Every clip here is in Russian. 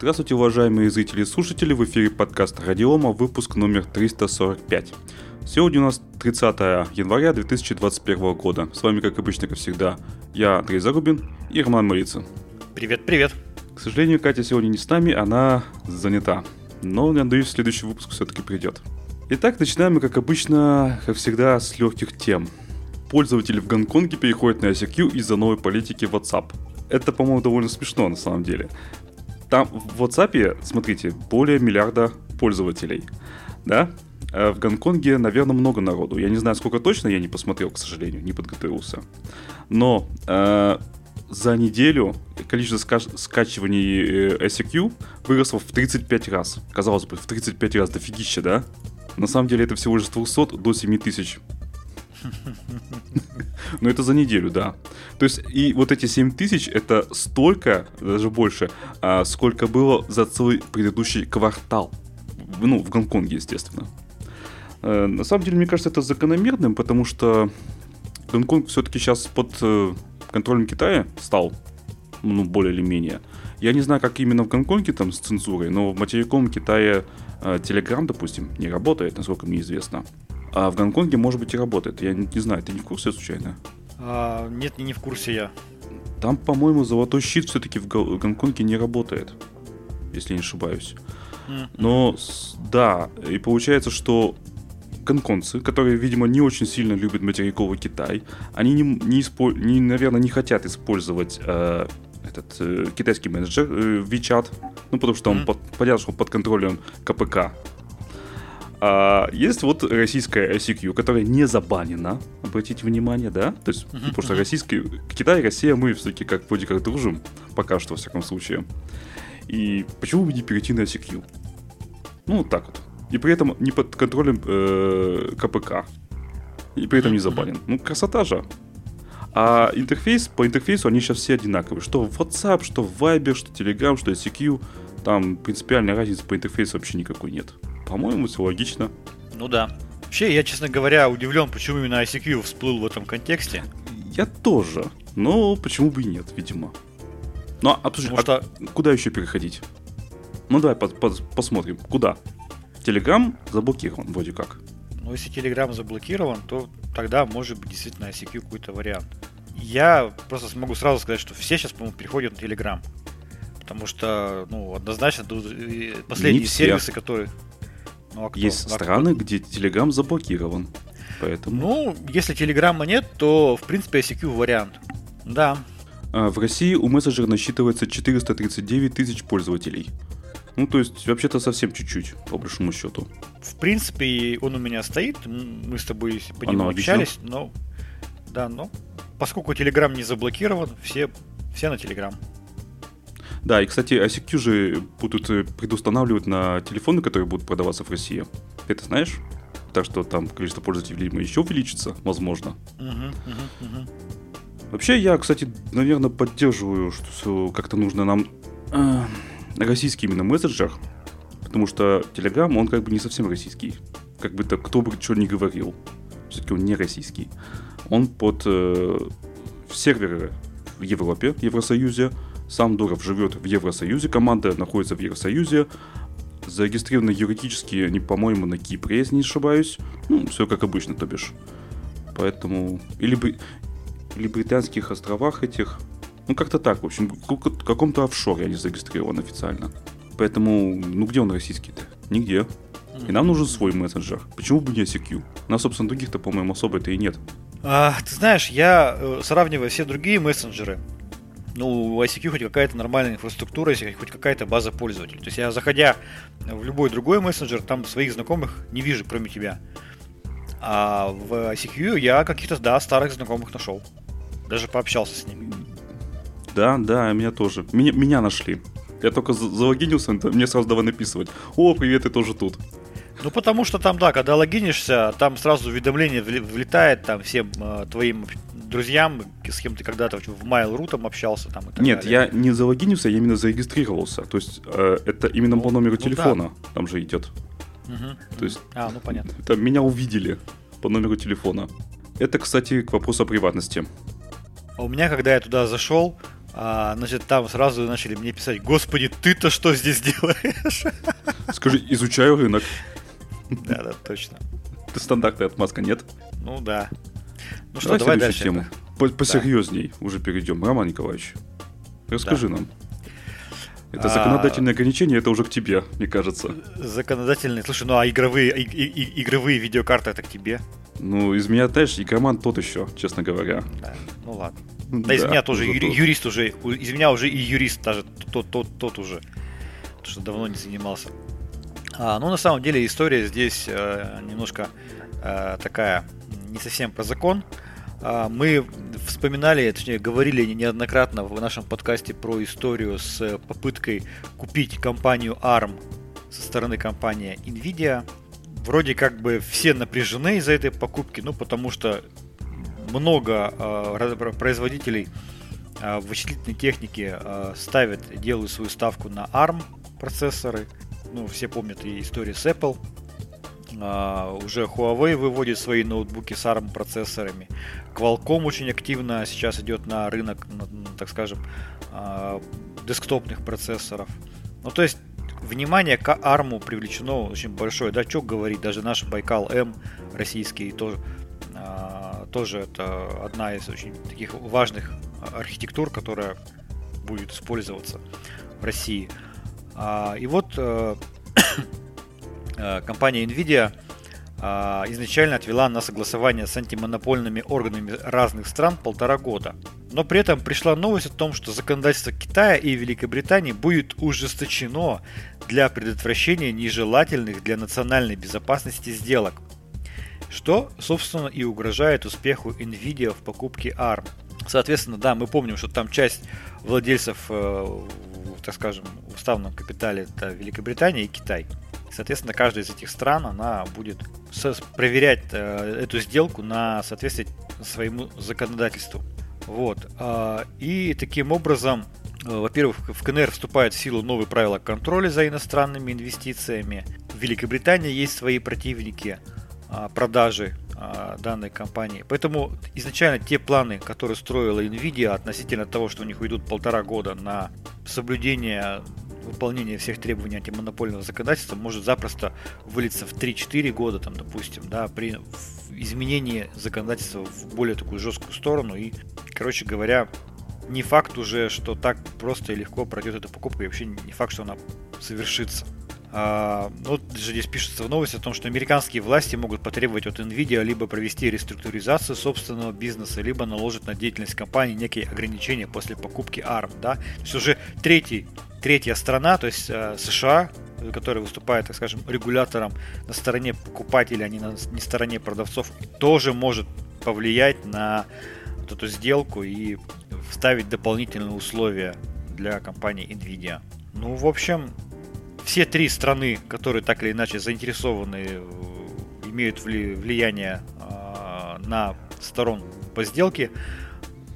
Здравствуйте, уважаемые зрители и слушатели, в эфире подкаст Радиома, выпуск номер 345. Сегодня у нас 30 января 2021 года. С вами, как обычно, как всегда, я, Андрей Зарубин и Роман Малицын. Привет, привет. К сожалению, Катя сегодня не с нами, она занята. Но, надеюсь, следующий выпуск все-таки придет. Итак, начинаем мы, как обычно, как всегда, с легких тем. Пользователи в Гонконге переходят на ICQ из-за новой политики WhatsApp. Это, по-моему, довольно смешно на самом деле. Там в WhatsApp, смотрите, более миллиарда пользователей. Да? А в Гонконге, наверное, много народу. Я не знаю, сколько точно, я не посмотрел, к сожалению, не подготовился. Но э, за неделю количество ска- скачиваний э, ICQ выросло в 35 раз. Казалось бы, в 35 раз дофигища, да? На самом деле это всего лишь с 200 до 7000. Но это за неделю, да. То есть, и вот эти 7 тысяч это столько, даже больше, а, сколько было за целый предыдущий квартал. Ну, в Гонконге, естественно. Э, на самом деле, мне кажется, это закономерным, потому что Гонконг все-таки сейчас под э, контролем Китая стал, ну, более или менее. Я не знаю, как именно в Гонконге там с цензурой, но в материковом Китае Telegram, допустим, не работает, насколько мне известно. А в Гонконге, может быть, и работает. Я не, не знаю, ты не в курсе случайно? А, нет, не в курсе я. Там, по-моему, золотой щит все-таки в Гонконге не работает, если не ошибаюсь. Но да, и получается, что гонконцы, которые, видимо, не очень сильно любят материковый Китай, они, не, не, испо... не наверное, не хотят использовать э, этот э, китайский менеджер э, WeChat, ну, потому что он, под, понятно, что он под контролем КПК. А есть вот российская ICQ, которая не забанена, обратите внимание, да? То есть, uh-huh, потому что российский, Китай и Россия, мы все-таки как вроде как дружим, пока что, во всяком случае. И почему бы не перейти на ICQ? Ну, вот так вот. И при этом не под контролем э, КПК. И при этом не забанен. Ну, красота же. А интерфейс, по интерфейсу они сейчас все одинаковые. Что в WhatsApp, что в Viber, что Telegram, что ICQ. Там принципиальной разницы по интерфейсу вообще никакой нет. По-моему, все логично. Ну да. Вообще, я, честно говоря, удивлен, почему именно ICQ всплыл в этом контексте. Я тоже. Но почему бы и нет, видимо. Ну, а, слушай, а что... куда еще переходить? Ну, давай по по посмотрим. Куда? Telegram заблокирован, вроде как. Ну, если Telegram заблокирован, то тогда может быть действительно ICQ какой-то вариант. Я просто смогу сразу сказать, что все сейчас, по-моему, переходят на Telegram. Потому что, ну, однозначно, последние сервисы, которые... Ну, а кто? Есть а страны, кто? где Telegram заблокирован. Поэтому... Ну, если Телеграма нет, то, в принципе, ICQ вариант. Да. А, в России у мессенджера насчитывается 439 тысяч пользователей. Ну, то есть, вообще-то совсем чуть-чуть, по большому счету. В принципе, он у меня стоит. Мы с тобой по нему Оно общались, но... Да, но поскольку Telegram не заблокирован, все, все на Telegram. Да, и, кстати, ICQ же будут э, предустанавливать на телефоны, которые будут продаваться в России. Ты это знаешь? Так что там количество пользователей, видимо, еще увеличится, возможно. Uh-huh, uh-huh, uh-huh. Вообще, я, кстати, наверное, поддерживаю, что как-то нужно нам э, российский именно мессенджер, потому что Telegram, он как бы не совсем российский. Как бы то кто бы что ни говорил. Все-таки он не российский. Он под э, серверы в Европе, в Евросоюзе, сам Дуров живет в Евросоюзе, команда находится в Евросоюзе, зарегистрированы юридически они, по-моему, на Кипре, если не ошибаюсь. Ну, все как обычно, то бишь. Поэтому... Или, или британских островах этих. Ну, как-то так, в общем, в каком-то офшоре они зарегистрированы официально. Поэтому, ну где он российский-то? Нигде. И нам нужен свой мессенджер. Почему бы не ICQ? У нас, собственно, других-то, по-моему, особо-то и нет. А, ты знаешь, я э, сравниваю все другие мессенджеры, ну, у ICQ хоть какая-то нормальная инфраструктура, хоть какая-то база пользователей. То есть я, заходя в любой другой мессенджер, там своих знакомых не вижу, кроме тебя. А в ICQ я каких-то, да, старых знакомых нашел. Даже пообщался с ними. Да, да, меня тоже. Меня, меня нашли. Я только залогинился, мне сразу давай написывать. О, привет, ты тоже тут. Ну, потому что там, да, когда логинишься, там сразу уведомление влетает там всем э, твоим друзьям, с кем ты когда-то в Mail.ru там общался. Там, и Нет, далее. я не залогинился, я именно зарегистрировался. То есть э, это именно ну, по номеру ну, телефона да. там же идет. Угу. То есть, а, ну понятно. Это меня увидели по номеру телефона. Это, кстати, к вопросу о приватности. А у меня, когда я туда зашел, А, значит, там сразу начали мне писать, господи, ты-то что здесь делаешь? Скажи, изучаю рынок. Да, да, точно. Ты стандартная отмазка, нет? Ну да. Ну что, давай, дальше. тему. По Посерьезней уже перейдем. Роман Николаевич, расскажи нам. Это а, законодательное ограничение, это уже к тебе, мне кажется. Законодательные. Слушай, ну а игровые, и, и, игровые видеокарты это к тебе? Ну, из меня, знаешь, игроман тот еще, честно говоря. Да, ну ладно. Да, да из меня тоже юри, юрист уже, из меня уже и юрист даже тот, тот, тот уже, потому что давно не занимался. А, ну, на самом деле, история здесь э, немножко э, такая, не совсем про закон. А, мы вспоминали, точнее, говорили неоднократно в нашем подкасте про историю с попыткой купить компанию ARM со стороны компании Nvidia. Вроде как бы все напряжены из-за этой покупки, ну потому что много э, производителей э, вычислительной техники э, ставят, делают свою ставку на ARM процессоры. Ну, все помнят и историю с Apple. Uh, уже Huawei выводит свои ноутбуки с ARM процессорами. Qualcomm очень активно сейчас идет на рынок, так скажем, uh, десктопных процессоров. Ну, то есть, внимание к ARM привлечено очень большое. Да, что говорить, даже наш Байкал М российский тоже тоже это одна из очень таких важных архитектур, которая будет использоваться в России. А, и вот э, э, компания Nvidia а, изначально отвела на согласование с антимонопольными органами разных стран полтора года. Но при этом пришла новость о том, что законодательство Китая и Великобритании будет ужесточено для предотвращения нежелательных для национальной безопасности сделок – что, собственно, и угрожает успеху Nvidia в покупке ARM. Соответственно, да, мы помним, что там часть владельцев, э, так скажем, в уставном капитале это Великобритания и Китай. Соответственно, каждая из этих стран, она будет проверять э, эту сделку на соответствие своему законодательству. Вот. А, и таким образом, э, во-первых, в КНР вступают в силу новые правила контроля за иностранными инвестициями. В Великобритании есть свои противники – продажи данной компании. Поэтому изначально те планы, которые строила Nvidia относительно того, что у них уйдут полтора года на соблюдение выполнения всех требований антимонопольного законодательства, может запросто вылиться в 3-4 года, там, допустим, да, при изменении законодательства в более такую жесткую сторону. И, короче говоря, не факт уже, что так просто и легко пройдет эта покупка, и вообще не факт, что она совершится. А, ну, же здесь пишется в новости о том, что американские власти могут потребовать от Nvidia либо провести реструктуризацию собственного бизнеса, либо наложить на деятельность компании некие ограничения после покупки ARM. Да? То есть уже третий, третья страна, то есть э, США, которая выступает, так скажем, регулятором на стороне покупателей, а не на не стороне продавцов, тоже может повлиять на вот эту сделку и вставить дополнительные условия для компании Nvidia. Ну, в общем, все три страны, которые так или иначе заинтересованы, э, имеют влияние а, на сторон по сделке,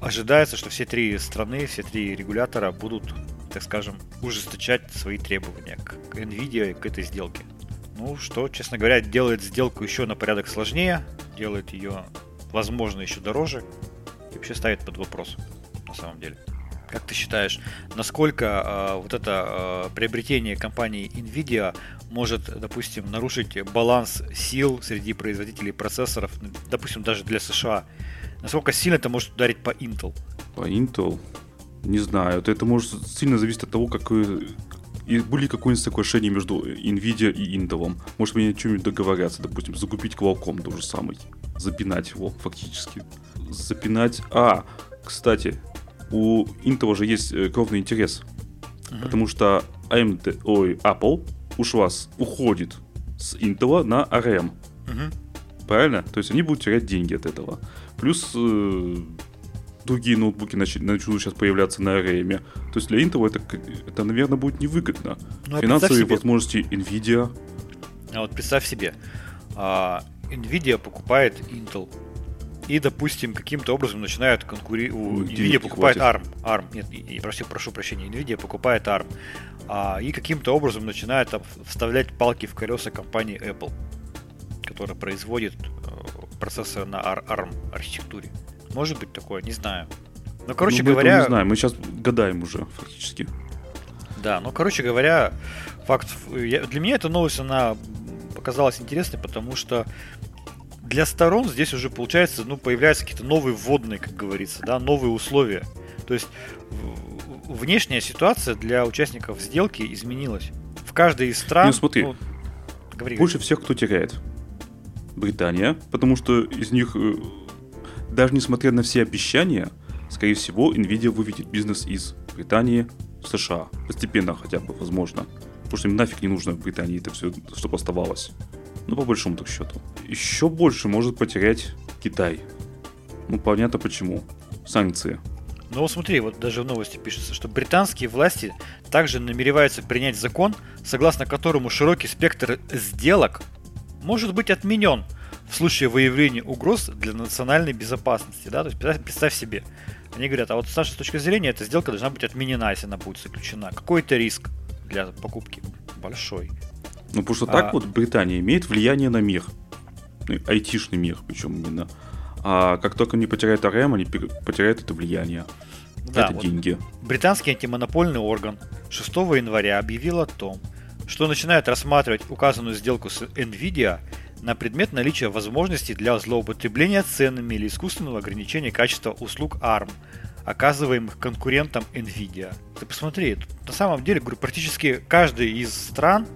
ожидается, что все три страны, все три регулятора будут, так скажем, ужесточать свои требования к NVIDIA и к этой сделке. Ну, что, честно говоря, делает сделку еще на порядок сложнее, делает ее, возможно, еще дороже и вообще ставит под вопрос, на самом деле. Как ты считаешь, насколько э, вот это э, приобретение компании Nvidia может, допустим, нарушить баланс сил среди производителей процессоров, допустим, даже для США? Насколько сильно это может ударить по Intel? По Intel? Не знаю. Это может сильно зависеть от того, какое и были какое-нибудь соглашение между Nvidia и Intel. Может, они о чем-нибудь договорятся, допустим, закупить Qualcomm то же самый. Запинать его, фактически. Запинать... А, кстати, у Intel уже есть э, кровный интерес. Uh-huh. Потому что AMD, ой, Apple ушла, с, уходит с Intel на ARM. Uh-huh. Правильно? То есть они будут терять деньги от этого. Плюс э, другие ноутбуки нач, начнут сейчас появляться на ARM. То есть для Intel это, это наверное, будет невыгодно. Ну, а Финансовые возможности Nvidia. А вот представь себе, а, Nvidia покупает Intel и, допустим, каким-то образом начинают конкурировать. Nvidia покупает ARM. ARM. Нет, и, прошу, прошу прощения, Nvidia покупает ARM. А, и каким-то образом начинает там, вставлять палки в колеса компании Apple, которая производит э, процессоры на ARM архитектуре. Может быть такое, не знаю. Ну, короче ну, мы говоря... Не знаю, мы сейчас гадаем уже фактически. Да, ну, короче говоря, факт... Для меня эта новость, она показалась интересной, потому что для сторон здесь уже, получается, ну, появляются какие-то новые вводные, как говорится, да, новые условия. То есть внешняя ситуация для участников сделки изменилась. В каждой из стран... Ну, смотри, ну, говори, больше всех кто теряет? Британия, потому что из них, э, даже несмотря на все обещания, скорее всего, Nvidia выведет бизнес из Британии в США. Постепенно хотя бы, возможно. Потому что им нафиг не нужно в Британии это все, чтобы оставалось. Ну, по большому так счету. Еще больше может потерять Китай. Ну, понятно почему. Санкции. Ну смотри, вот даже в новости пишется, что британские власти также намереваются принять закон, согласно которому широкий спектр сделок может быть отменен в случае выявления угроз для национальной безопасности. Да? То есть представь, себе, они говорят, а вот с нашей точки зрения эта сделка должна быть отменена, если она будет заключена. Какой это риск для покупки? Большой. Ну, потому что а... так вот Британия имеет влияние на мир. Ну, айтишный мир, причем именно. А как только они потеряют АРМ, они потеряют это влияние. Да, это вот деньги. Британский антимонопольный орган 6 января объявил о том, что начинает рассматривать указанную сделку с Nvidia на предмет наличия возможностей для злоупотребления ценами или искусственного ограничения качества услуг ARM, оказываемых конкурентам Nvidia. Ты посмотри, на самом деле, говорю, практически каждый из стран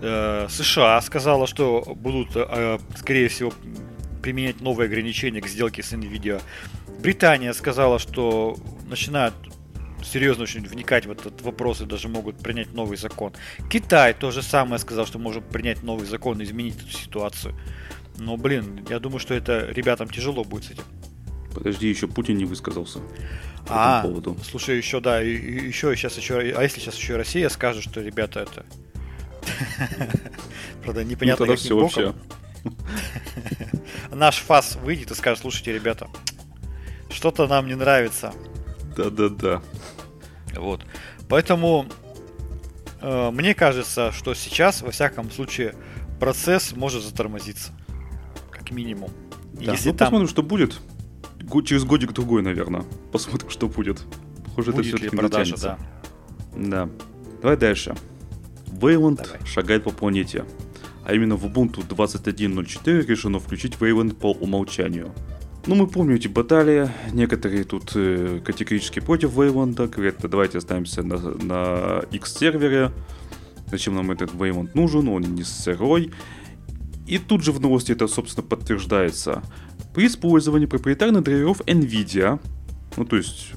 э, США сказала, что будут, э, скорее всего, применять новые ограничения к сделке с Nvidia. Британия сказала, что начинают серьезно очень вникать в этот вопрос и даже могут принять новый закон. Китай то же самое сказал, что может принять новый закон и изменить эту ситуацию. Но, блин, я думаю, что это ребятам тяжело будет с этим. Подожди, еще Путин не высказался. По а, поводу. слушай, еще да, и, еще сейчас еще, а если сейчас еще Россия скажет, что ребята это, правда непонятно ну, каким боком. Вообще. Наш ФАС выйдет и скажет, слушайте, ребята, что-то нам не нравится. Да-да-да. Вот. Поэтому э, мне кажется, что сейчас, во всяком случае, процесс может затормозиться. Как минимум. Да. Если ну, там... посмотрим, что будет. Через годик-другой, наверное. Посмотрим, что будет. Похоже, будет это все-таки продажа, да. Да. Давай дальше. Вейланд шагает по планете. А именно в Ubuntu 21.04 решено включить Wayland по умолчанию. Ну, мы помним эти баталии, некоторые тут э, категорически против Wayland, говорят, давайте останемся на, на X-сервере, зачем нам этот Wayland нужен, он не сырой. И тут же в новости это, собственно, подтверждается. При использовании проприетарных драйверов NVIDIA, ну, то есть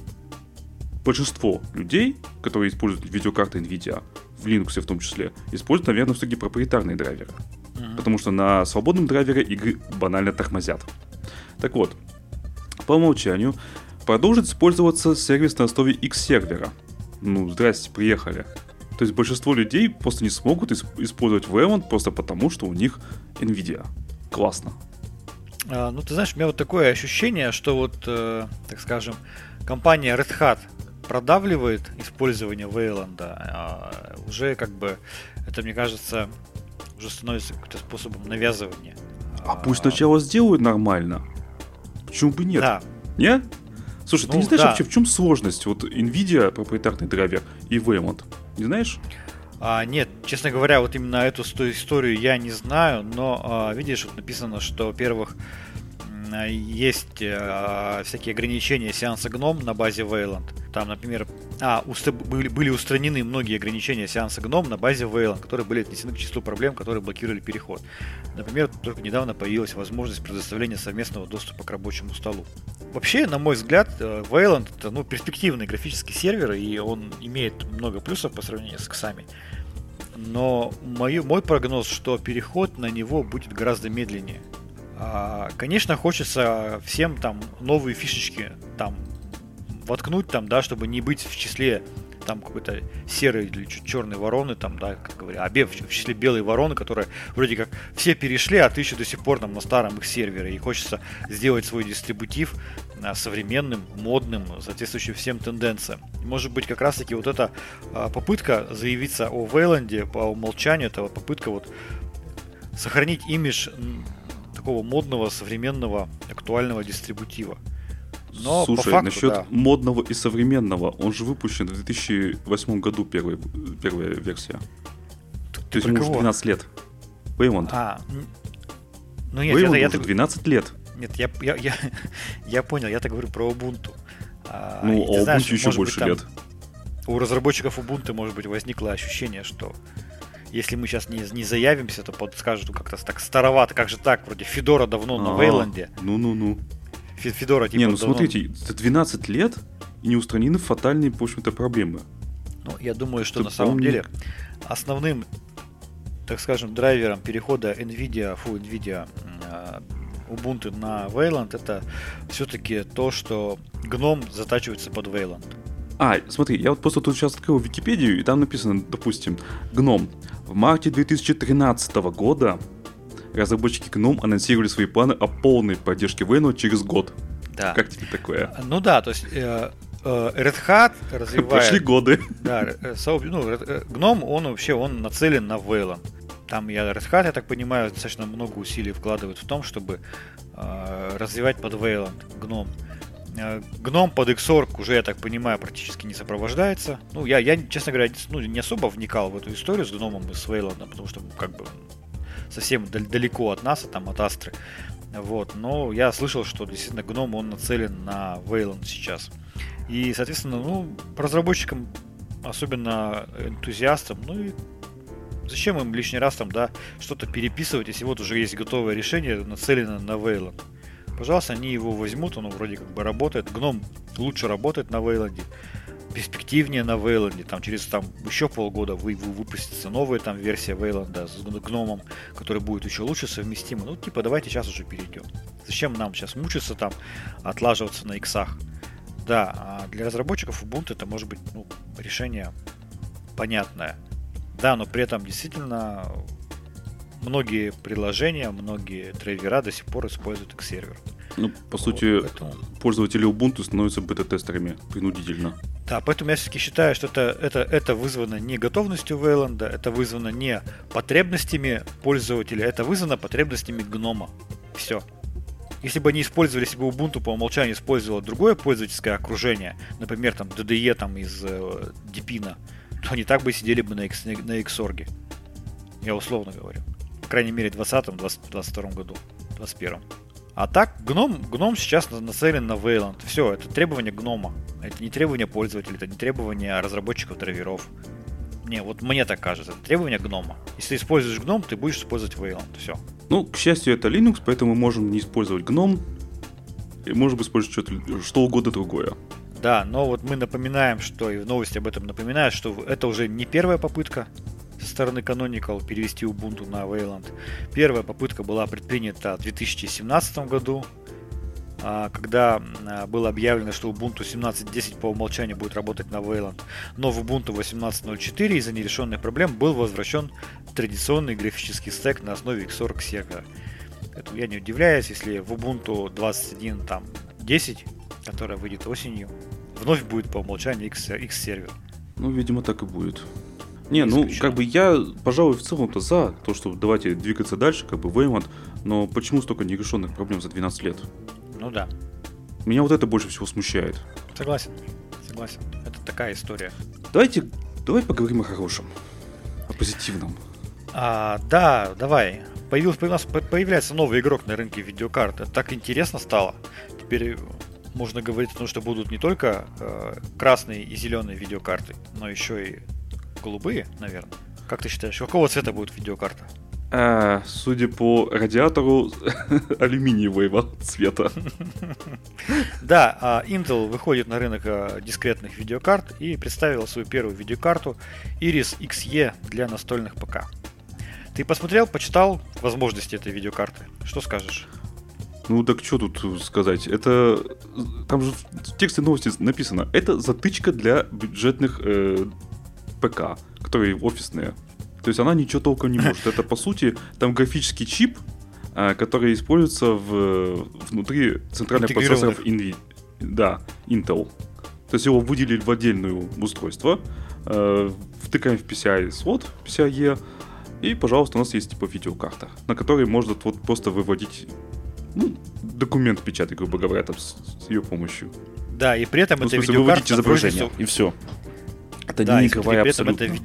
большинство людей, которые используют видеокарты NVIDIA, в Linux в том числе, используют, наверное, все-таки проприетарные драйверы. Mm-hmm. Потому что на свободном драйвере игры банально тормозят. Так вот, по умолчанию продолжит использоваться сервис на основе X-сервера. Ну, здрасте, приехали. То есть большинство людей просто не смогут использовать Wayland просто потому, что у них Nvidia. Классно. А, ну, ты знаешь, у меня вот такое ощущение, что вот, э, так скажем, компания Red Hat продавливает использование Wayland, а уже как бы, это, мне кажется, уже становится каким-то способом навязывания. А пусть сначала сделают нормально. Почему бы нет? Да. Нет? Слушай, ну, ты не знаешь да. вообще, в чем сложность? Вот Nvidia проприетарный драйвер и Wayland. Не знаешь? А, нет, честно говоря, вот именно эту историю я не знаю, но а, видишь, вот написано, что, во-первых, есть а, всякие ограничения сеанса гном на базе Wayland. Там, например, а, уст- были, были устранены многие ограничения сеанса гном на базе Wayland, которые были отнесены к числу проблем, которые блокировали переход. Например, только недавно появилась возможность предоставления совместного доступа к рабочему столу. Вообще, на мой взгляд, э, Wayland это ну, перспективный графический сервер, и он имеет много плюсов по сравнению с Xami. Но мой, мой прогноз, что переход на него будет гораздо медленнее. А, конечно, хочется всем там новые фишечки там воткнуть там, да, чтобы не быть в числе там какой-то серой или черной вороны, там, да, как говорят, а в числе белой вороны, которая вроде как все перешли, а ты еще до сих пор там на старом их сервере, и хочется сделать свой дистрибутив а, современным, модным, соответствующим всем тенденциям. Может быть, как раз-таки вот эта а, попытка заявиться о Вейланде по умолчанию, это попытка вот сохранить имидж такого модного, современного, актуального дистрибутива. Но Слушай, по факту, насчет да. модного и современного, он же выпущен в 2008 году первый, первая версия. Ты То есть ему уже кого? 12 лет. Wayland. А, ну нет, Wayland я, я уже так- 12 лет. нет, я, я, я, я понял, я так говорю про Ubuntu. А, ну, а знаешь, Ubuntu еще может быть, больше там лет. У разработчиков Ubuntu, может быть, возникло ощущение, что если мы сейчас не, не заявимся, то под- скажут «Ну, как-то так старовато, как же так, вроде Федора давно на А, Вейланде. Ну-ну-ну. Фе- Федора типа Не, ну давно- смотрите, за 12 лет и не устранены фатальные, в общем-то, проблемы. Ну, я думаю, что Ты на самом помни- деле основным, так скажем, драйвером перехода NVIDIA, фу, NVIDIA а, Ubuntu на Wayland это все-таки то, что гном затачивается под Wayland. А, смотри, я вот просто тут сейчас открыл Википедию, и там написано, допустим, Гном. В марте 2013 года разработчики Гном анонсировали свои планы о полной поддержке Wayland через год. Да. Как тебе такое? Ну да, то есть э, э, Red Hat развивает... Прошли годы. Да, э, сооб- ну, Red- э, гном, он вообще он нацелен на Wayland. Там я Red Hat, я так понимаю, достаточно много усилий вкладывает в том, чтобы э, развивать под Wayland гном. Э, Гном под Xorg уже, я так понимаю, практически не сопровождается. Ну, я, я честно говоря, ну, не особо вникал в эту историю с гномом и с Wayland, потому что как бы совсем дал- далеко от нас, а там от Астры. Вот, но я слышал, что действительно гном, он нацелен на Wayland сейчас. И, соответственно, ну, разработчикам, особенно энтузиастам, ну и зачем им лишний раз там, да, что-то переписывать, если вот уже есть готовое решение, нацелено на Wayland. Пожалуйста, они его возьмут, оно вроде как бы работает. Гном лучше работает на Wayland, перспективнее на Wayland. Там через там еще полгода вы, вы выпустится новая там версия Wayland с гномом, который будет еще лучше совместима. Ну, типа, давайте сейчас уже перейдем. Зачем нам сейчас мучиться там, отлаживаться на иксах? Да, а для разработчиков Ubuntu это может быть ну, решение понятное. Да, но при этом действительно многие приложения, многие драйвера до сих пор используют X-сервер. Ну, по сути, Вот, поэтому- пользователи Ubuntu становятся бета-тестерами принудительно. Да, поэтому я все-таки считаю, что это, это, это вызвано не готовностью Wayland, это вызвано не потребностями пользователя, это вызвано потребностями гнома. Все. Если бы они использовали, если бы Ubuntu по умолчанию использовало другое пользовательское окружение, например, там DDE там из э, Deepin, то они так бы сидели бы на, X, на Xorg. Я условно говорю. По крайней мере, в 2020, 2022 году, 2021. А так, гном, гном сейчас на- нацелен на Wayland. Все, это требование гнома. Это не требование пользователя, это не требование разработчиков драйверов. Не, вот мне так кажется, это требование гнома. Если ты используешь гном, ты будешь использовать Wayland. Все. Ну, к счастью, это Linux, поэтому мы можем не использовать GNOME, и можем использовать что-то, что угодно другое. Да, но вот мы напоминаем, что и в новости об этом напоминают, что это уже не первая попытка со стороны Canonical перевести Ubuntu на Wayland. Первая попытка была предпринята в 2017 году, а, когда а, было объявлено, что Ubuntu 17.10 по умолчанию будет работать на Wayland, но в Ubuntu 18.04 из-за нерешенных проблем был возвращен традиционный графический стек на основе Xorg сервера. Поэтому я не удивляюсь, если в Ubuntu 21 там 10, которая выйдет осенью, вновь будет по умолчанию X, X сервер. Ну, видимо, так и будет. Не, ну, как бы я, пожалуй, в целом-то за то, что давайте двигаться дальше, как бы Wayland, но почему столько нерешенных проблем за 12 лет? Ну да, Меня вот это больше всего смущает. согласен, согласен. Это такая история. Давайте, давай поговорим о хорошем, о позитивном. А, да, давай. Появился, у нас по- появляется новый игрок на рынке видеокарт. Это так интересно стало. Теперь можно говорить о том, что будут не только э, красные и зеленые видеокарты, но еще и голубые, наверное. Как ты считаешь, какого цвета будет видеокарта? А, судя по радиатору, алюминиевого цвета. Да, а Intel выходит на рынок э, дискретных видеокарт и представила свою первую видеокарту Iris Xe для настольных ПК. Ты посмотрел, почитал возможности этой видеокарты? Что скажешь? Ну так что тут сказать? Это там же в тексте новости написано. Это затычка для бюджетных э, ПК, которые офисные. То есть она ничего толком не может. Это по сути там графический чип, э, который используется в, внутри центральных процессоров Invi- да, Intel. То есть его выделили в отдельное устройство, э, втыкаем в PCI слот, PCIe, и, пожалуйста, у нас есть типа видеокарта, на которой можно вот просто выводить ну, документ печатать, грубо говоря, там, с, с ее помощью. Да, и при этом Ну, это смысле, видеокарта розницу- и все. Это Да, этом абсолютно. это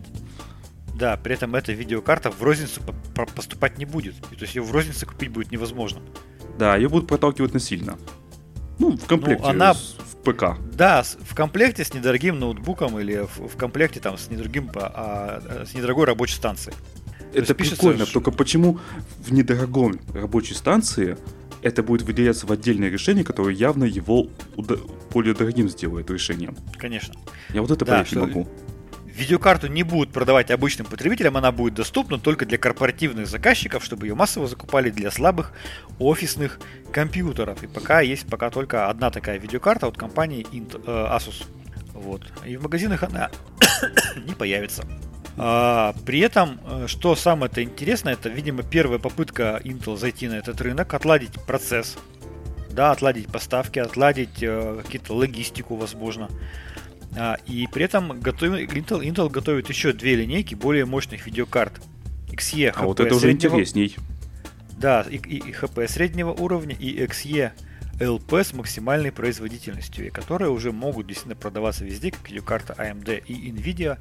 Да, при этом эта видеокарта в розницу по- по- поступать не будет. И То есть ее в рознице купить будет невозможно. Да, ее будут проталкивать насильно. Ну, в комплекте она- с- в ПК. Да, в комплекте с недорогим ноутбуком или в, в комплекте там с недорогим, а, а, с недорогой рабочей станцией. Это есть пишется, прикольно, ш- только почему в недорогом рабочей станции это будет выделяться в отдельное решение, которое явно его уда- более дорогим сделает решением. Конечно. Я вот это Да, понять не могу. Видеокарту не будут продавать обычным потребителям, она будет доступна только для корпоративных заказчиков, чтобы ее массово закупали для слабых офисных компьютеров. И пока есть пока только одна такая видеокарта от компании Int- э, Asus. Вот. И в магазинах она не появится. А, при этом, э, что самое-то интересное, это, видимо, первая попытка Intel зайти на этот рынок, отладить процесс, да, отладить поставки, отладить э, какие-то логистику, возможно. А, и при этом готовит, Intel, Intel готовит еще две линейки более мощных видеокарт. XE А вот HP это уже среднего- интересней. Да, и, и- и HP среднего уровня, и XE LP с максимальной производительностью, и которые уже могут действительно продаваться везде, как видеокарта AMD и Nvidia.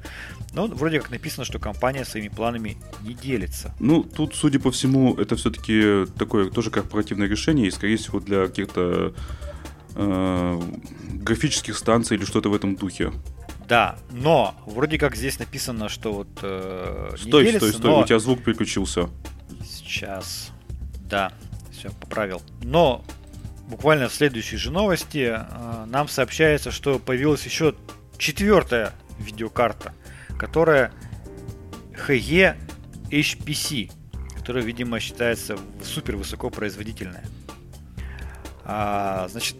Но вроде как написано, что компания своими планами не делится. Ну, тут, судя по всему, это все-таки такое тоже корпоративное решение, и, скорее всего, для каких-то э, графических станций или что-то в этом духе. Да, но вроде как здесь написано, что вот э, не Стой, делится, стой, стой, но- у тебя звук переключился. Сейчас. Да, все, поправил. Но буквально в следующей же новости э, нам сообщается, что появилась еще четвертая видеокарта, которая HE HPC, которая, видимо, считается супер высокопроизводительная. А, значит,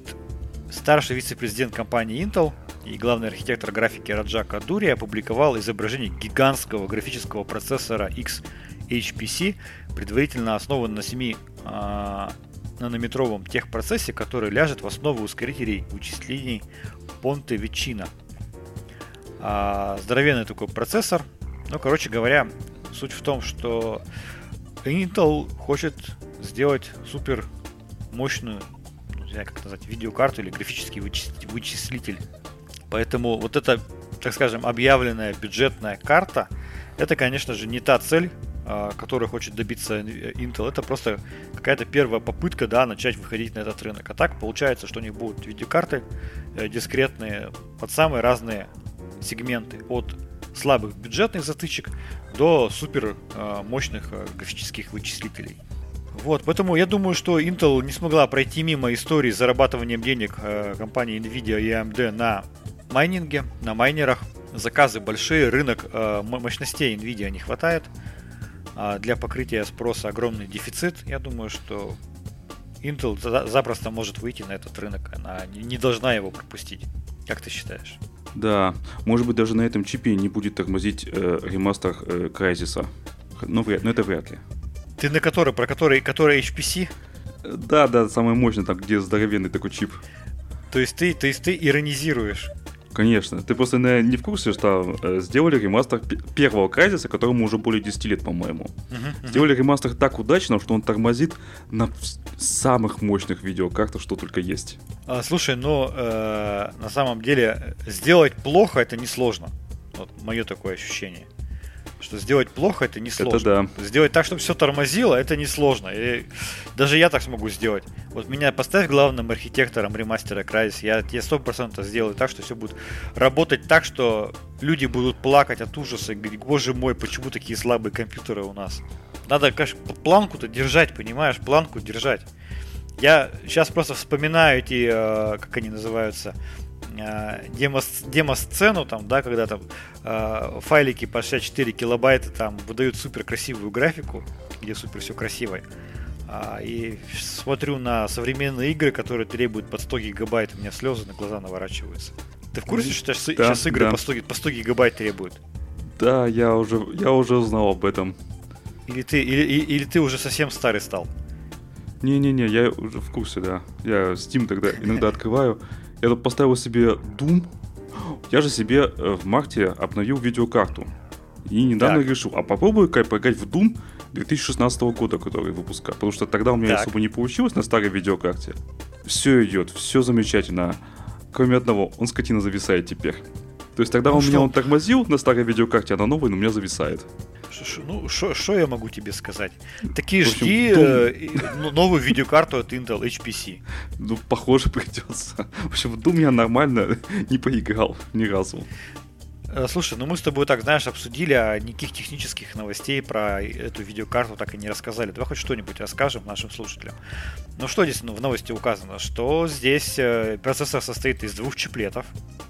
старший вице-президент компании Intel и главный архитектор графики Раджа Кадури опубликовал изображение гигантского графического процессора X HPC, предварительно основан на 7 а, нанометровом техпроцессе, который ляжет в основу ускорителей вычислений Понте Вечина. А, здоровенный такой процессор. Ну, короче говоря, суть в том, что Intel хочет сделать супер мощную, ну, не знаю, как назвать, видеокарту или графический вычис- вычислитель. Поэтому вот эта, так скажем, объявленная бюджетная карта, это, конечно же, не та цель, а, которую хочет добиться Intel. Это просто какая-то первая попытка, да, начать выходить на этот рынок. А так получается, что у них будут видеокарты э, дискретные под самые разные сегменты. От слабых бюджетных затычек до супер э, мощных э, графических вычислителей. Вот, поэтому я думаю, что Intel не смогла пройти мимо истории с зарабатыванием денег компании Nvidia и AMD на майнинге, на майнерах. Заказы большие, рынок мощностей Nvidia не хватает. А для покрытия спроса огромный дефицит. Я думаю, что Intel за- запросто может выйти на этот рынок. Она не- должна его пропустить. Как ты считаешь? Да, может быть, даже на этом чипе не будет тормозить э, ремастер э, Crysis. Ну, вряд, ну, это вряд ли. Ты на который, про который, который HPC? Да, да, самый мощный, там, где здоровенный такой чип. То есть ты, то есть ты иронизируешь. Конечно. Ты просто наверное, не в курсе, что э, сделали ремастер пе- первого Crysis, которому уже более 10 лет, по-моему. Мгм, мгм. Сделали ремастер так удачно, что он тормозит на самых мощных видеокартах, что только есть. А, слушай, ну э, на самом деле э, сделать плохо это несложно. Вот мое такое ощущение. Что сделать плохо это несложно. Это да. Сделать так, чтобы все тормозило, это несложно. И даже я так смогу сделать. Вот меня поставь главным архитектором ремастера Crysis, я тебе сто процентов сделаю так, что все будет работать так, что люди будут плакать от ужаса и говорить, боже мой, почему такие слабые компьютеры у нас. Надо, конечно, планку-то держать, понимаешь, планку держать. Я сейчас просто вспоминаю эти, э, как они называются, демо, демо-сцену, там, да, когда там э, файлики по 64 килобайта там выдают супер красивую графику, где супер все красиво. А, и смотрю на современные игры, которые требуют под 100 гигабайт, у меня слезы на глаза наворачиваются. Ты в курсе, что сейчас, Да, сейчас игры да. по, 100, ги- по 100 гигабайт требуют? Да, я уже, я уже узнал об этом. Или ты, или, или ты уже совсем старый стал? Не-не-не, я уже в курсе, да. Я Steam тогда иногда открываю. Я тут поставил себе Doom. Я же себе э, в марте обновил видеокарту. И недавно так. решил, а попробую-ка поиграть в Doom 2016 года, который выпуска. Потому что тогда у меня так. особо не получилось на старой видеокарте. Все идет, все замечательно. Кроме одного, он скотина зависает теперь. То есть тогда ну, он что? меня он тормозил на старой видеокарте, а на новой, но у меня зависает. Ну, что я могу тебе сказать? Такие общем, жди ну, новую видеокарту от Intel HPC. Ну, похоже, придется. В общем, в Doom я нормально не поиграл ни разу. Э, слушай, ну мы с тобой так, знаешь, обсудили, а никаких технических новостей про эту видеокарту так и не рассказали. Давай хоть что-нибудь расскажем нашим слушателям. Ну что здесь ну, в новости указано? Что здесь э, процессор состоит из двух чиплетов.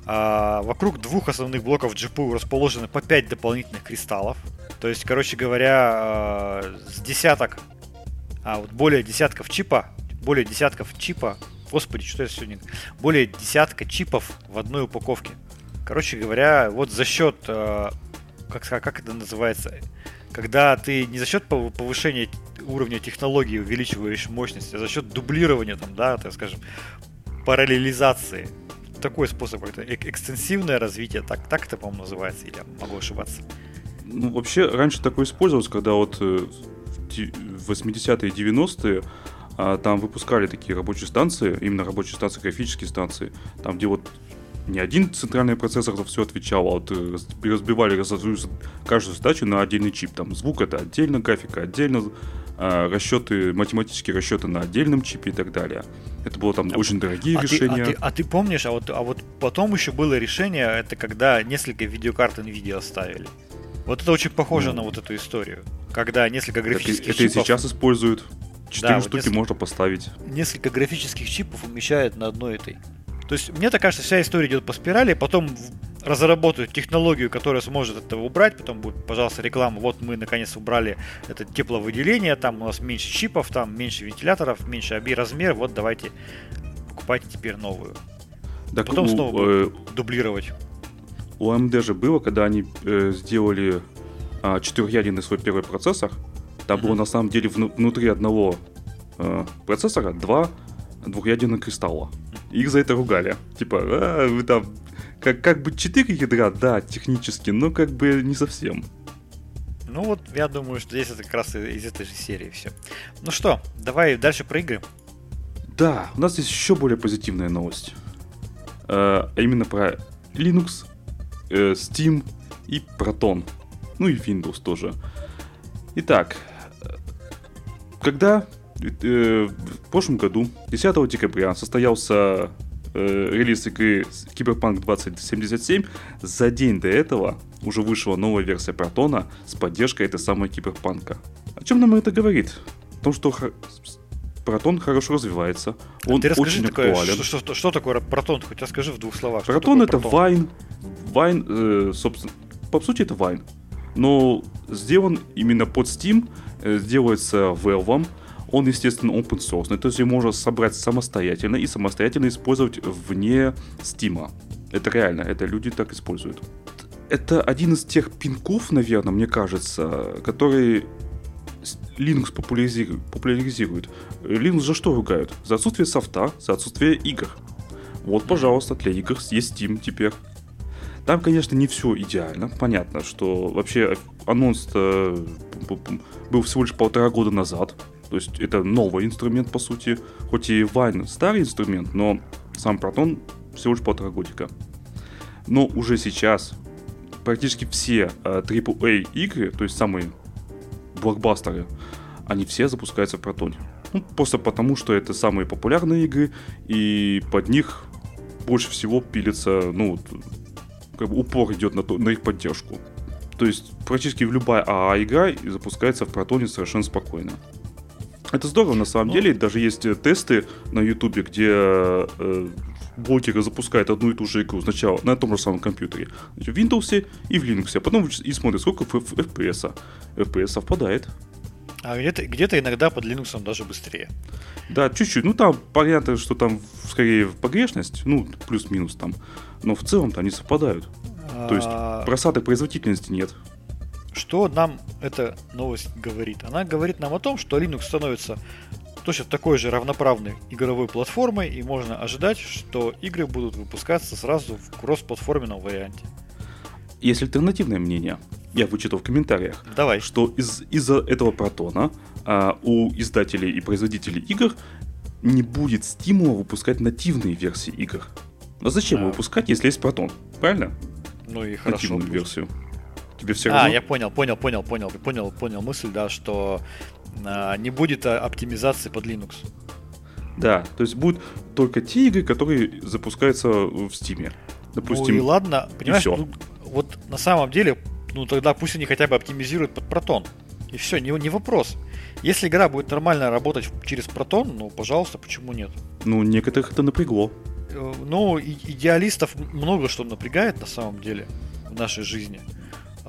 А вокруг двух основных блоков GPU расположены по 5 дополнительных кристаллов. То есть, короче говоря, э, с десяток, а вот более десятков чипа, более десятков чипа, господи, что я сегодня, более десятка чипов в одной упаковке. Короче говоря, вот за счет, э, как, как это называется, когда ты не за счет повышения уровня технологии увеличиваешь мощность, а за счет дублирования, там, да, так скажем, параллелизации. Такой способ, это экстенсивное развитие, так, так это, по-моему, называется, или я могу ошибаться. Ну, вообще, раньше такое использовалось, когда вот в 80-е и 90-е а, там выпускали такие рабочие станции, именно рабочие станции, графические станции, там, где вот не один центральный процессор за все отвечал, а вот э, разбивали каждую задачу на отдельный чип. Там звук это отдельно, графика отдельно, а, расчеты, математические расчеты на отдельном чипе и так далее. Это было там а, очень дорогие а решения. Ты, а, ты, а ты помнишь, а вот, а вот потом еще было решение, это когда несколько видеокарт NVIDIA оставили. Вот это очень похоже ну, на вот эту историю. Когда несколько графических это, чипов... Это и сейчас используют. Четыре да, штуки вот несколько, можно поставить. Несколько графических чипов умещают на одной этой то есть мне так кажется, вся история идет по спирали, потом разработают технологию, которая сможет это убрать, потом будет, пожалуйста, реклама, вот мы наконец убрали это тепловыделение, там у нас меньше чипов, там меньше вентиляторов, меньше оби размер, вот давайте покупайте теперь новую. Так потом у, снова э, дублировать. У AMD же было, когда они э, сделали э, четырехъядерный свой первый процессор, там mm-hmm. было на самом деле вну- внутри одного э, процессора два двухъядерных кристалла. Их за это ругали. Типа, а, вы там как, как бы 4 ядра, да, технически, но как бы не совсем. Ну вот, я думаю, что здесь это как раз из этой же серии все. Ну что, давай дальше про игры. Да, у нас есть еще более позитивная новость. Э, а именно про Linux, э, Steam и Proton. Ну и Windows тоже. Итак, когда Э, в прошлом году, 10 декабря, состоялся э, релиз игры Cyberpunk 2077. За день до этого уже вышла новая версия Протона с поддержкой этой самой Киберпанка. О чем нам это говорит? О том, что Протон хорошо развивается, а он ты очень такое, актуален. Что, что, что такое Протон? Хоть расскажи в двух словах. Протон это Вайн. Вайн, э, собственно, по сути это Вайн. Но сделан именно под Steam, э, делается Valve, он, естественно, open source, то есть его можно собрать самостоятельно и самостоятельно использовать вне Steam. Это реально, это люди так используют. Это один из тех пинков, наверное, мне кажется, который Linux популяризирует. популяризирует. Linux за что ругают? За отсутствие софта, за отсутствие игр. Вот, пожалуйста, для игр есть Steam теперь. Там, конечно, не все идеально. Понятно, что вообще анонс был всего лишь полтора года назад. То есть это новый инструмент, по сути. Хоть и Wine старый инструмент, но сам Proton всего лишь полтора годика. Но уже сейчас практически все э, AAA игры, то есть самые блокбастеры, они все запускаются в Proton. Ну, просто потому, что это самые популярные игры, и под них больше всего пилится, ну, как бы упор идет на, то, на их поддержку. То есть практически любая АА-игра запускается в протоне совершенно спокойно. Это здорово, на самом ну, деле. Даже есть э, тесты на Ютубе, где э, блогеры запускают одну и ту же игру сначала на том же самом компьютере, в Windows и в Linux, а потом и смотрят, сколько FPS. FPS совпадает. А где-то, где-то иногда под Linux даже быстрее. Да, чуть-чуть. Ну, там понятно, что там скорее погрешность, ну, плюс-минус там. Но в целом-то они совпадают. То есть а, просадок производительности нет. Что нам эта новость говорит? Она говорит нам о том, что Linux становится точно такой же равноправной игровой платформой, и можно ожидать, что игры будут выпускаться сразу в кроссплатформенном варианте. Есть альтернативное мнение. я вычитал в комментариях, Давай. что из- из-за этого протона а, у издателей и производителей игр не будет стимула выпускать нативные версии игр. Но зачем А. выпускать, если есть протон? Правильно? Ну и хорошо. Нативную пусть. версию. Тебе все А, равно? я понял, понял, понял, понял, понял, понял мысль, да, что а, не будет а, оптимизации под Linux. Да, то есть будут только те игры, которые запускаются в Steam. Допустим, ну и ладно, понимаешь, всё. ну, вот на самом деле, ну тогда пусть они хотя бы оптимизируют под протон. И все, не, не вопрос. Если игра будет нормально работать через протон, ну, пожалуйста, почему нет? ну, некоторых это напрягло. Э, Ну, и- идеалистов много что напрягает на самом деле в нашей жизни.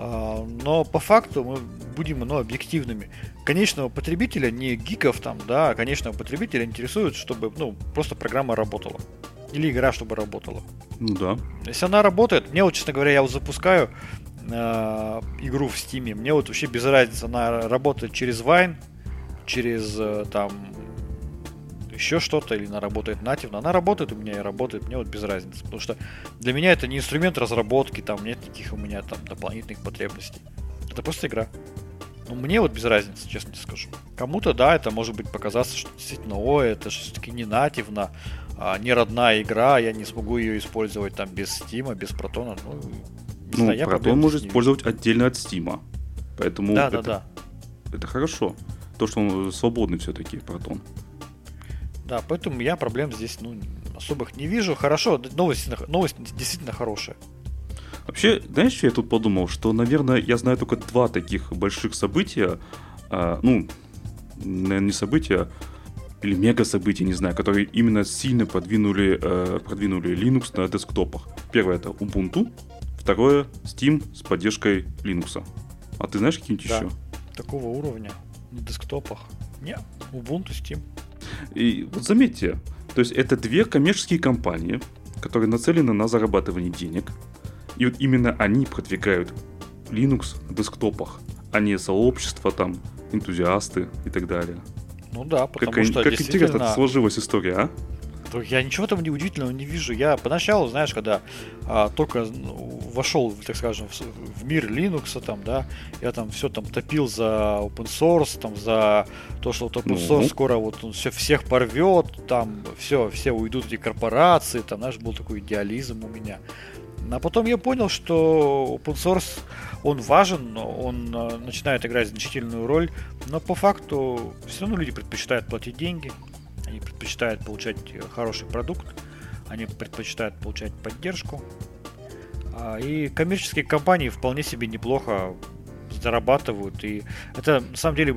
А, Но по факту мы будем ну, объективными. Конечного потребителя, не гиков там, да, а конечного потребителя интересует, чтобы ну, просто программа работала. Или игра, чтобы работала. Ну да. Если она работает, мне вот, честно говоря, я вот запускаю э, игру в Стиме, мне вот вообще без разницы, она работает через Vine, через э, там еще что-то, или она работает нативно. Она работает у меня и работает, мне вот без разницы. Потому что для меня это не инструмент разработки, там нет никаких у меня там дополнительных потребностей. Это просто игра. Ну, мне вот без разницы, честно тебе скажу. Кому-то, да, это может быть показаться, что действительно, ой, это же все-таки не нативно, а, не родная игра, я не смогу ее использовать там без Стима, без Протона. Ну, не Ну, знаю, я протон может использовать отдельно от Steam. Поэтому. Да, это, да, да. это хорошо. То, что он свободный все-таки, протон. Да, поэтому я проблем здесь ну, особых не вижу. Хорошо, новость, новость действительно хорошая. Вообще, знаешь, что я тут подумал? Что, наверное, я знаю только два таких больших события. а, ну, наверное, не события, или мега события, не знаю, которые именно сильно продвинули, э, продвинули Linux на десктопах. Первое это Ubuntu, второе Steam с поддержкой Linux. А ты знаешь какие-нибудь Да. еще? Такого уровня на десктопах. Не, Ubuntu, Steam. И вот заметьте, то есть это две коммерческие компании, которые нацелены на зарабатывание денег. И вот именно они продвигают Linux на десктопах, а не сообщества там, энтузиасты и так далее. Ну да, потому как что как действительно... интересно сложилась история, а? Я ничего там не удивительного не вижу. Я поначалу, знаешь, когда а, только ну, вошел, так скажем, в, мир Linux, там, да, я там все там топил за open source, там, за то, что вот open source скоро вот он все, всех порвет, там все, все уйдут эти корпорации, там, знаешь, был такой идеализм у меня. А потом я понял, что open source, он важен, он э, начинает играть значительную роль, но по факту все равно люди предпочитают платить деньги, они предпочитают получать э, хороший продукт, они предпочитают получать поддержку. А, И коммерческие компании вполне себе неплохо зарабатывают. И это на самом деле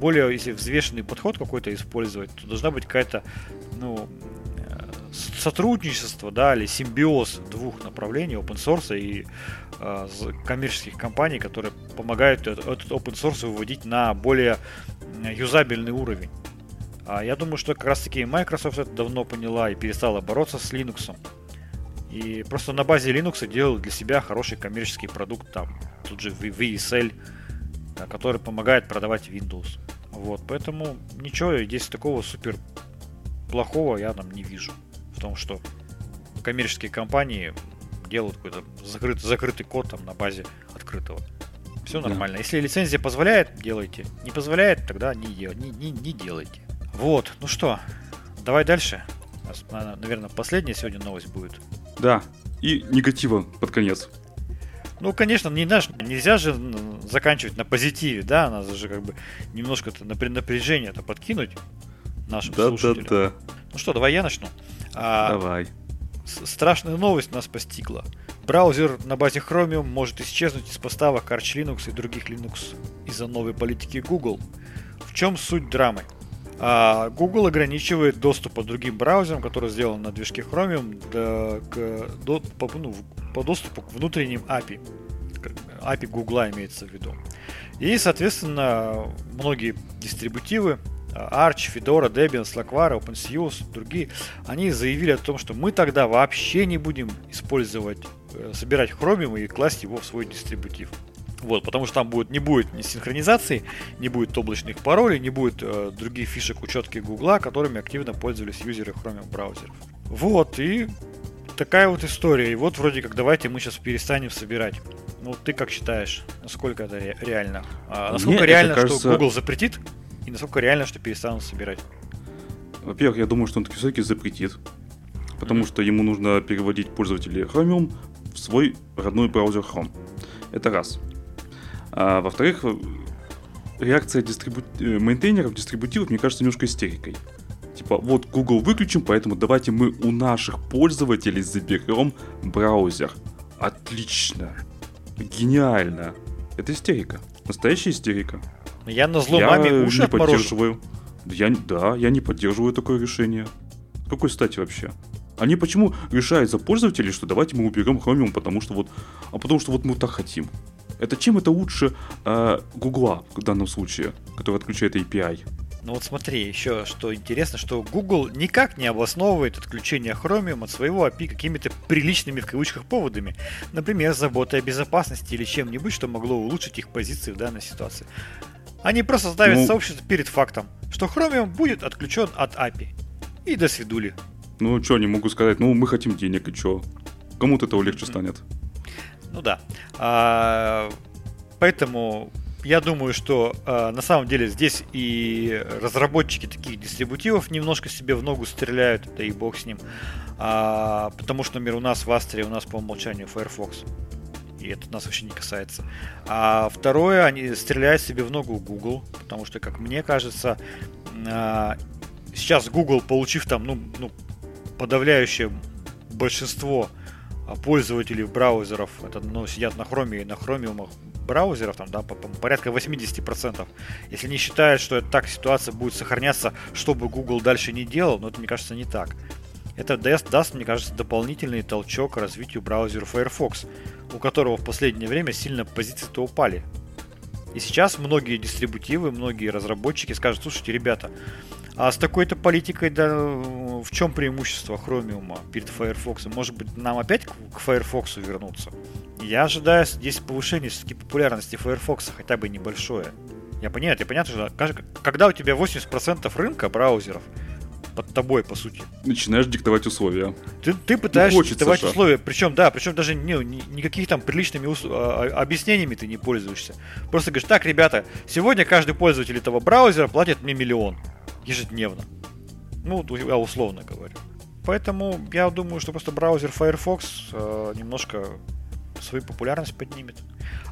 более, если взвешенный подход какой-то использовать, то должна быть какая-то, ну, э, сотрудничество, да, или симбиоз двух направлений, open source и э, коммерческих компаний, которые помогают этот, этот open source выводить на более юзабельный уровень. А я думаю, что как раз таки Microsoft это давно поняла и перестала бороться с Linux. И просто на базе Linux делают для себя хороший коммерческий продукт, там, тут же VSL, а, который помогает продавать Windows. Вот, поэтому ничего здесь такого супер плохого я там не вижу. В том, что коммерческие компании делают какой-то закрытый, закрытый код там на базе открытого. Все Да. нормально. Если лицензия позволяет, делайте. Не позволяет, тогда не, дел- не, не, не делайте. Вот, ну что, давай дальше. Наверное, последняя сегодня новость будет. Да. И негатива под конец. Ну, конечно, не знаешь, нельзя же заканчивать на позитиве, да, надо же как бы немножко-то напря- напряжение-то подкинуть нашим слушателям. Да-да-да. Ну что, давай я начну. А, Давай. страшная новость нас постигла. Браузер на базе Chromium может исчезнуть из поставок Arch Linux и других Linux из-за новой политики Google. В чем суть драмы? А, Google ограничивает доступ по другим браузерам, которые сделаны на движке Chromium, до- к, до- по, ну, по доступу к внутренним API. API Google имеется в виду. И, соответственно, многие дистрибутивы, а, Arch, Fedora, Debian, Slackware, OpenSUSE, другие, они заявили о том, что мы тогда вообще не будем использовать, э, собирать Chromium и класть его в свой дистрибутив. Вот, потому что там будет, не будет ни синхронизации, не будет облачных паролей, не будет э, других фишек учетки Гугла, которыми активно пользовались юзеры Chromium браузеров. Вот, и такая вот история. И вот вроде как давайте мы сейчас перестанем собирать. Ну, ты как считаешь, насколько это ре- реально? А, насколько Мне реально, кажется- что Google запретит? И насколько реально, что перестанут собирать? Во-первых, я думаю, что он таки все-таки запретит. Потому Мгм. что ему нужно переводить пользователей Chromium в свой родной браузер Chrome. Это раз. А, во-вторых, реакция дистрибу... э, мейнтейнеров, дистрибутивов, мне кажется, немножко истерикой. Типа, вот Google выключим, поэтому давайте мы у наших пользователей заберем браузер. Отлично. Гениально. Это истерика. Настоящая истерика. Я на зло я маме уши не отморожу. поддерживаю. Я, да, я не поддерживаю такое решение. Какой стати вообще? Они почему решают за пользователей, что давайте мы уберем Chromium, потому что вот, а потому что вот мы так хотим. Это чем это лучше э, Гугла в данном случае, который отключает API? Ну вот смотри, еще что интересно, что Google никак не обосновывает отключение Chromium от своего API какими-то приличными в кавычках поводами. Например, заботой о безопасности или чем-нибудь, что могло улучшить их позиции в данной ситуации. Они просто ставят Ну- сообщество перед фактом, что Chromium будет отключен от API. И до свидули. Ну, что они могут сказать? Ну, мы хотим денег, и что? Кому от этого легче станет? Ну да. А, поэтому я думаю, что а, на самом деле здесь и разработчики таких дистрибутивов немножко себе в ногу стреляют, да и бог с ним. А, потому что, например, у нас в Астре, у нас по умолчанию Firefox. И это нас вообще не касается. А второе, они стреляют себе в ногу Google, потому что, как мне кажется, а, сейчас Google, получив там, ну, ну подавляющее большинство пользователей браузеров, это, ну, сидят на хроме и на хромиумах браузеров, там, да, по- по- порядка 80%. Если не считают, что это так ситуация будет сохраняться, чтобы Google дальше не делал, но это, мне кажется, не так. Это даст, даст, мне кажется, дополнительный толчок развитию браузера Firefox, у которого в последнее время сильно позиции-то упали. И сейчас многие дистрибутивы, многие разработчики скажут, слушайте, ребята, а с такой-то политикой, да, в чем преимущество Chromium перед Firefox? Может быть, нам опять к Firefox вернуться? Я ожидаю здесь повышения все-таки популярности Firefox, хотя бы небольшое. Я понимаю, я понятно, что когда у тебя 80% рынка браузеров под тобой, по сути, Начинаешь диктовать условия. ты, ты пытаешься хочется диктовать же. условия, причем, да, причем даже не, ни- никаких там приличными ус- а, а, объяснениями ты не пользуешься. Просто говоришь, так, ребята, сегодня каждый пользователь этого браузера платит мне миллион ежедневно. Ну, я условно говорю. Поэтому я думаю, что просто браузер Firefox э, немножко свою популярность поднимет.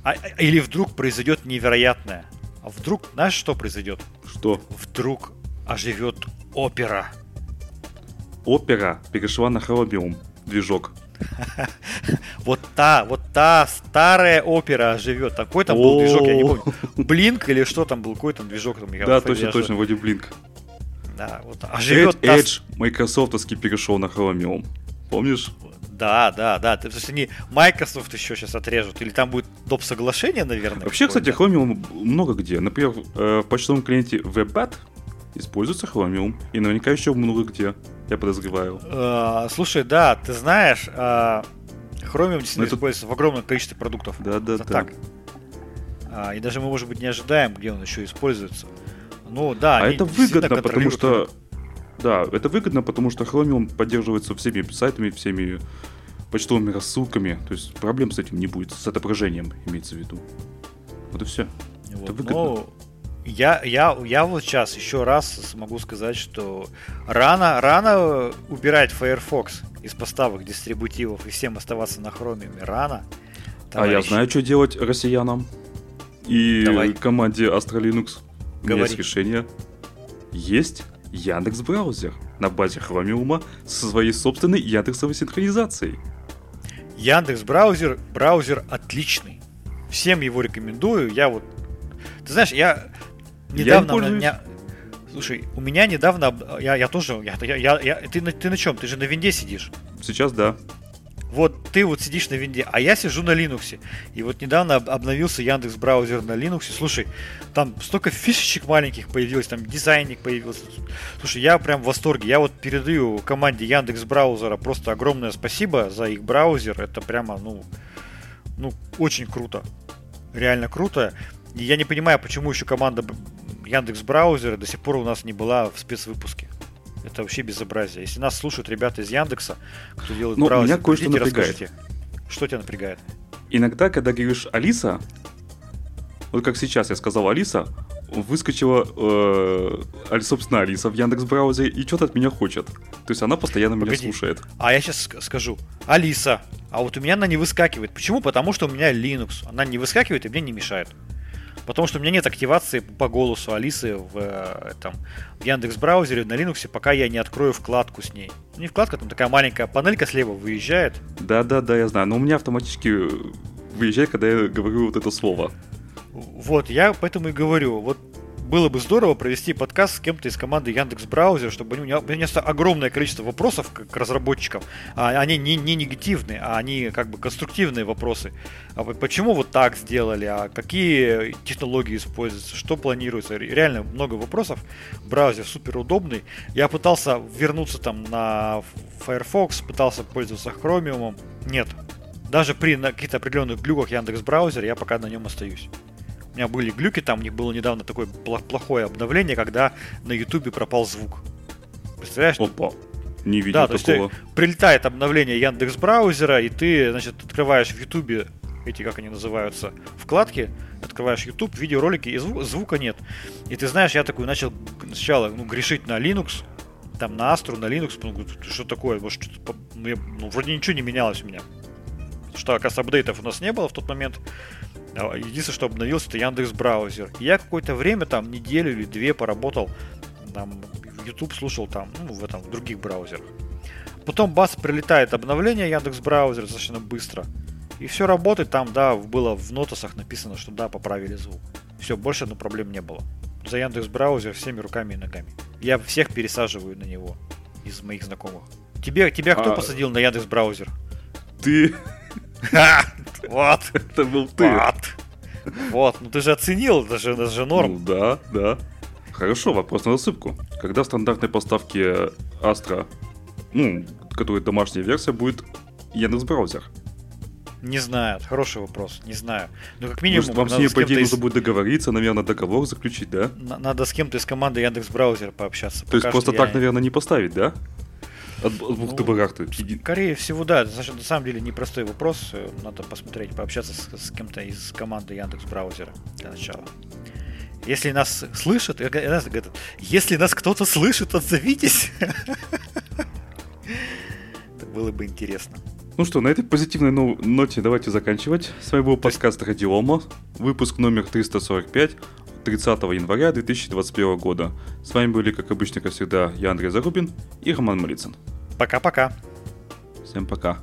А- а- или вдруг произойдет невероятное. А вдруг, знаешь, что произойдет? Что? Вдруг оживет опера. Опера перешла на Chromium движок. Вот та, вот та старая опера живет. Какой там был движок, я не помню. Блинк или что там был, какой там движок там. Да, точно, точно, вроде Blink. Да, вот. А живет Edge. Edge майкрософтовский перешел на Chromium. Помнишь? Да, да, да. То есть они Microsoft еще сейчас отрежут. Или там будет доп. соглашение, наверное. Вообще, кстати. Chromium много где. Например, э, в почтовом клиенте WebPad используется Chromium. И наверняка еще много где, я подозреваю. Э, Слушай, да, ты знаешь, э, Chromium действительно это- используется в огромном количестве продуктов. Да, да, Это да. так. А, и даже мы, может быть, не ожидаем, где он еще используется. Ну да, А это выгодно, потому что... Да, это выгодно, потому что Chromium поддерживается всеми сайтами, всеми почтовыми рассылками. То есть проблем с этим не будет. С отображением имеется в виду. Вот и все. Вот, выгодно. ну, я, я, я вот сейчас еще раз могу сказать, что рано, рано убирать Firefox из поставок дистрибутивов и всем оставаться на Chromium. Рано. А я товарищи. знаю, что делать россиянам. И Давай. команде Astra Linux. У меня Говори. есть решение. Есть Яндекс браузер на базе Chromium со своей собственной яндексовой синхронизацией. Яндекс браузер, браузер отличный. Всем его рекомендую. Я вот, ты знаешь, я недавно пользуюсь. меня- Слушай, у меня недавно, я, я тоже, я, я, я- я- ты, ты на чем? Ты же на винде сидишь. Сейчас да. Вот ты вот сидишь на винде, а я сижу на Linux. И вот недавно об- обновился Яндекс браузер на Linux. Слушай, там столько фишечек маленьких появилось, там дизайник появился. Слушай, я прям в восторге. Я вот передаю команде Яндекс браузера просто огромное спасибо за их браузер. Это прямо, ну, ну, очень круто. Реально круто. И я не понимаю, почему еще команда Яндекс браузера до сих пор у нас не была в спецвыпуске. Это вообще безобразие. Если нас слушают ребята из Яндекса, кто делает Ну, браузер, меня кое-что напрягает. расскажите. Что тебя напрягает? Иногда, когда говоришь Алиса, вот как сейчас я сказал Алиса, выскочила, э, собственно, Алиса в Яндекс браузере и что-то от меня хочет. То есть она постоянно меня Погоди. слушает. А я сейчас скажу. Алиса. А вот у меня она не выскакивает. Почему? Потому что у меня Linux. Она не выскакивает и мне не мешает. Потому что у меня нет активации по голосу Алисы в, э, там, в Яндекс браузере на Linux, пока я не открою вкладку с ней. Не вкладка, там такая маленькая панелька слева выезжает. Да-да-да, я знаю. Но у меня автоматически выезжает, когда я говорю вот это слово. Вот, я поэтому и говорю, вот было бы здорово провести подкаст с кем-то из команды Яндекс Браузер, чтобы у меня, у меня огромное количество вопросов к, к разработчикам. А они не, не негативные, а они как бы конструктивные вопросы. А по- почему вот так сделали? А какие технологии используются? Что планируется? Ре- Реально много вопросов. Браузер супер удобный. Я пытался вернуться там на Firefox, пытался пользоваться Chromium. Нет. Даже при каких-то определенных глюках Яндекс браузера я пока на нем остаюсь. У меня были глюки, там у них было недавно такое плохое обновление, когда на Ютубе пропал звук. Представляешь? Опа. Не видел Да, то есть такого. прилетает обновление Яндекс браузера, и ты, значит, открываешь в Ютубе эти, как они называются, вкладки, открываешь YouTube, видеоролики, и зву- звука нет. И ты знаешь, я такой начал сначала ну, грешить на Linux, там на Astra, на Linux, ну, что такое, может, что-то ну, я- ну, вроде ничего не менялось у меня. Что, оказывается, апдейтов у нас не было в тот момент. А, Единственное, что обновился, это Яндекс браузер. И я какое-то время, там, неделю или две поработал, там, YouTube слушал там, ну, в этом, в других браузерах. Потом бац, прилетает обновление Яндекс браузер достаточно быстро. И все работает, там, да, было в нотасах написано, что да, поправили звук. Все, больше ну, проблем не было. За Яндекс браузер всеми руками и ногами. Я всех пересаживаю на него из моих знакомых. Тебе, тебя кто А- посадил на Яндекс браузер? Ты, Вот. это был ты. Вот. Вот, ну ты же оценил, это же, это же норм. Ну, да, да. Хорошо, вопрос на засыпку. Когда в стандартной поставке Astra, ну, которая домашняя версия, будет Яндекс браузер? Не знаю, это хороший вопрос, не знаю. Ну, как минимум, Может, вам с ней, по идее, из- нужно будет договориться, наверное, договор заключить, да? на- надо с кем-то из команды Яндекс браузера пообщаться. То есть просто я- так, наверное, не поставить, да? От, от Ну, бухты барахты. Иди- Скорее всего, да. Это на самом деле непростой вопрос. Э, Надо посмотреть, пообщаться с, с кем-то из команды Яндекс браузера для начала. Если нас слышат, э, э, если нас кто-то слышит, отзовитесь. Это было бы интересно. Ну что, на этой позитивной но- ноте давайте заканчивать. С вами был подкаст Радиома, выпуск номер 345, 30 января 2021 года. С вами были, как обычно, как всегда, я Андрей Зарубин и Роман Малицын. Пока-пока. Всем пока.